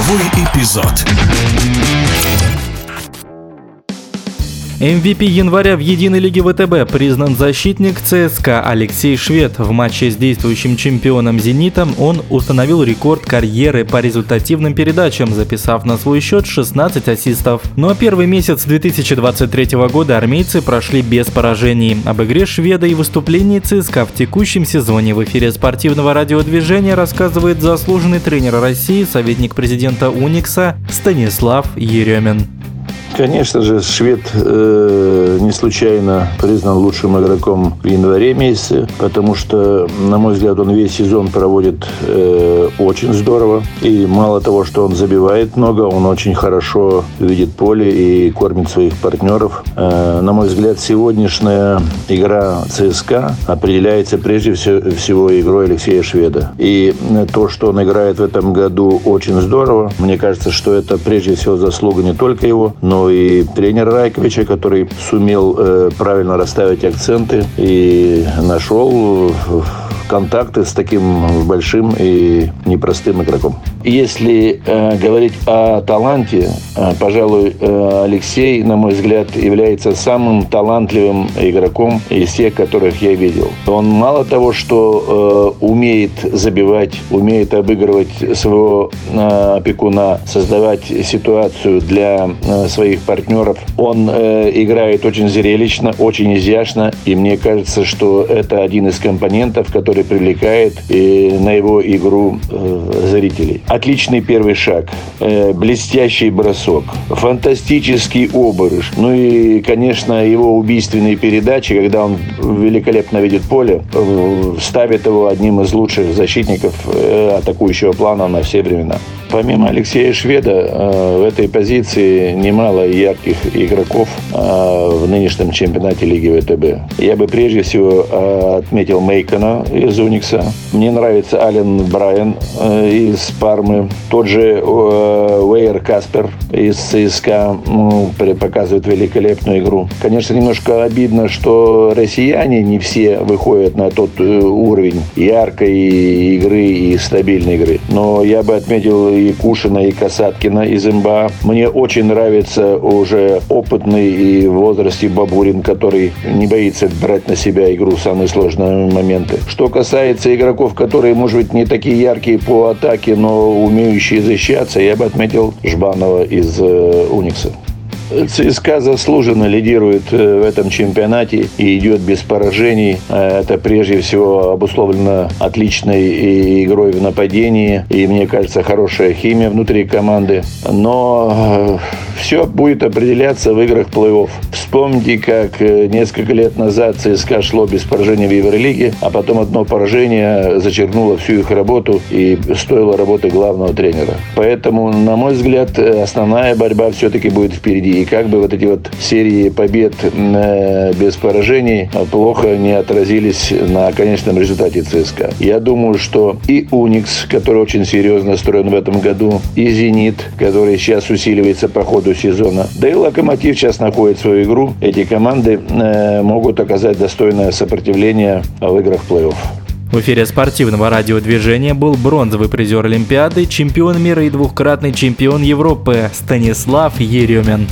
Игровой эпизод. MVP января в единой лиге ВТБ признан защитник ЦСКА Алексей Швед. В матче с действующим чемпионом «Зенитом» он установил рекорд карьеры по результативным передачам, записав на свой счет 16 ассистов. Ну а первый месяц 2023 года армейцы прошли без поражений. Об игре Шведа и выступлении ЦСКА в текущем сезоне в эфире спортивного радиодвижения рассказывает заслуженный тренер России, советник президента Уникса Станислав Еремин. Конечно же, швед э, не случайно признан лучшим игроком в январе месяце, потому что, на мой взгляд, он весь сезон проводит э, очень здорово. И мало того, что он забивает много, он очень хорошо видит поле и кормит своих партнеров. Э, на мой взгляд, сегодняшняя игра ЦСКА определяется прежде всего игрой Алексея Шведа. И то, что он играет в этом году, очень здорово. Мне кажется, что это прежде всего заслуга не только его, но и тренера Райковича, который сумел э, правильно расставить акценты и нашел контакты с таким большим и непростым игроком. Если э, говорить о таланте, э, пожалуй, э, Алексей, на мой взгляд, является самым талантливым игроком из тех, которых я видел. Он мало того, что э, умеет забивать, умеет обыгрывать своего э, опекуна, создавать ситуацию для э, своих партнеров, он э, играет очень зрелищно, очень изящно, и мне кажется, что это один из компонентов, который привлекает и на его игру э, зрителей. Отличный первый шаг, э, блестящий бросок, фантастический обырыш. Ну и, конечно, его убийственные передачи, когда он великолепно видит поле, э, ставит его одним из лучших защитников атакующего плана на все времена. Помимо Алексея Шведа в этой позиции немало ярких игроков в нынешнем чемпионате Лиги ВТБ. Я бы прежде всего отметил Мейкона из Уникса. Мне нравится Ален Брайан из пар Пармы, тот же э, Уэйр Каспер из ЦСКА ну, показывает великолепную игру. Конечно, немножко обидно, что россияне не все выходят на тот э, уровень яркой игры и стабильной игры. Но я бы отметил и Кушина, и Касаткина из МБА. Мне очень нравится уже опытный и в возрасте Бабурин, который не боится брать на себя игру в самые сложные моменты. Что касается игроков, которые, может быть, не такие яркие по атаке, но умеющие защищаться, я бы отметил Жбанова из э, Уникса. ЦСКА заслуженно лидирует э, в этом чемпионате и идет без поражений. Э, это прежде всего обусловлено отличной игрой в нападении и, мне кажется, хорошая химия внутри команды. Но все будет определяться в играх плей-офф. Вспомните, как э, несколько лет назад ЦСКА шло без поражения в Евролиге, а потом одно поражение зачеркнуло всю их работу и стоило работы главного тренера. Поэтому, на мой взгляд, э, основная борьба все-таки будет впереди. И как бы вот эти вот серии побед э, без поражений плохо не отразились на конечном результате ЦСКА. Я думаю, что и Уникс, который очень серьезно строен в этом году, и Зенит, который сейчас усиливается по ходу сезона. Да и «Локомотив» сейчас находит свою игру. Эти команды э, могут оказать достойное сопротивление в играх плей-офф. В эфире спортивного радиодвижения был бронзовый призер Олимпиады, чемпион мира и двухкратный чемпион Европы Станислав Еремин.